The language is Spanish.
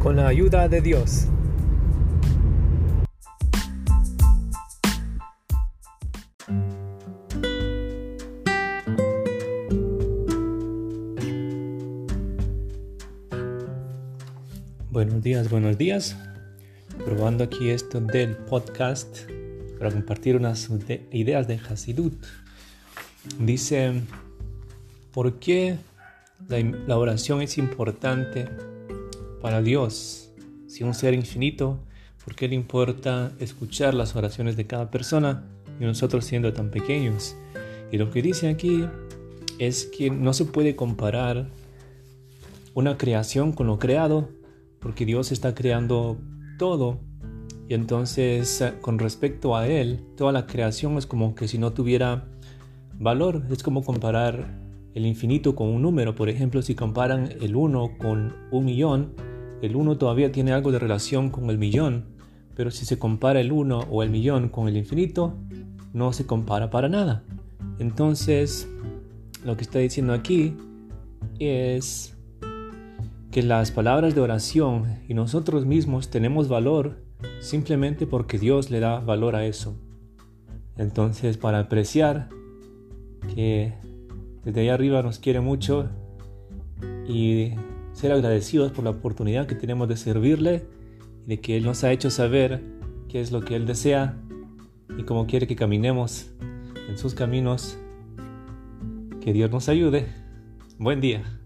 con la ayuda de Dios. Buenos días, buenos días. Probando aquí esto del podcast para compartir unas ideas de Hasidut. Dice, ¿por qué la, oración es importante para Dios? Si un ser infinito, ¿por qué le importa escuchar las oraciones de cada persona y nosotros siendo tan pequeños? Y lo que dice aquí es que no se puede comparar una creación con lo creado porque Dios está creando todo y entonces con respecto a Él, toda la creación es como que si no tuviera valor, es como comparar el infinito con un número, por ejemplo, si comparan el 1 con un millón, el 1 todavía tiene algo de relación con el millón, pero si se compara el 1 o el millón con el infinito, no se compara para nada. Entonces, lo que está diciendo aquí es que las palabras de oración y nosotros mismos tenemos valor simplemente porque Dios le da valor a eso. Entonces, para apreciar que desde allá arriba nos quiere mucho y ser agradecidos por la oportunidad que tenemos de servirle y de que Él nos ha hecho saber qué es lo que Él desea y cómo quiere que caminemos en sus caminos. Que Dios nos ayude. Buen día.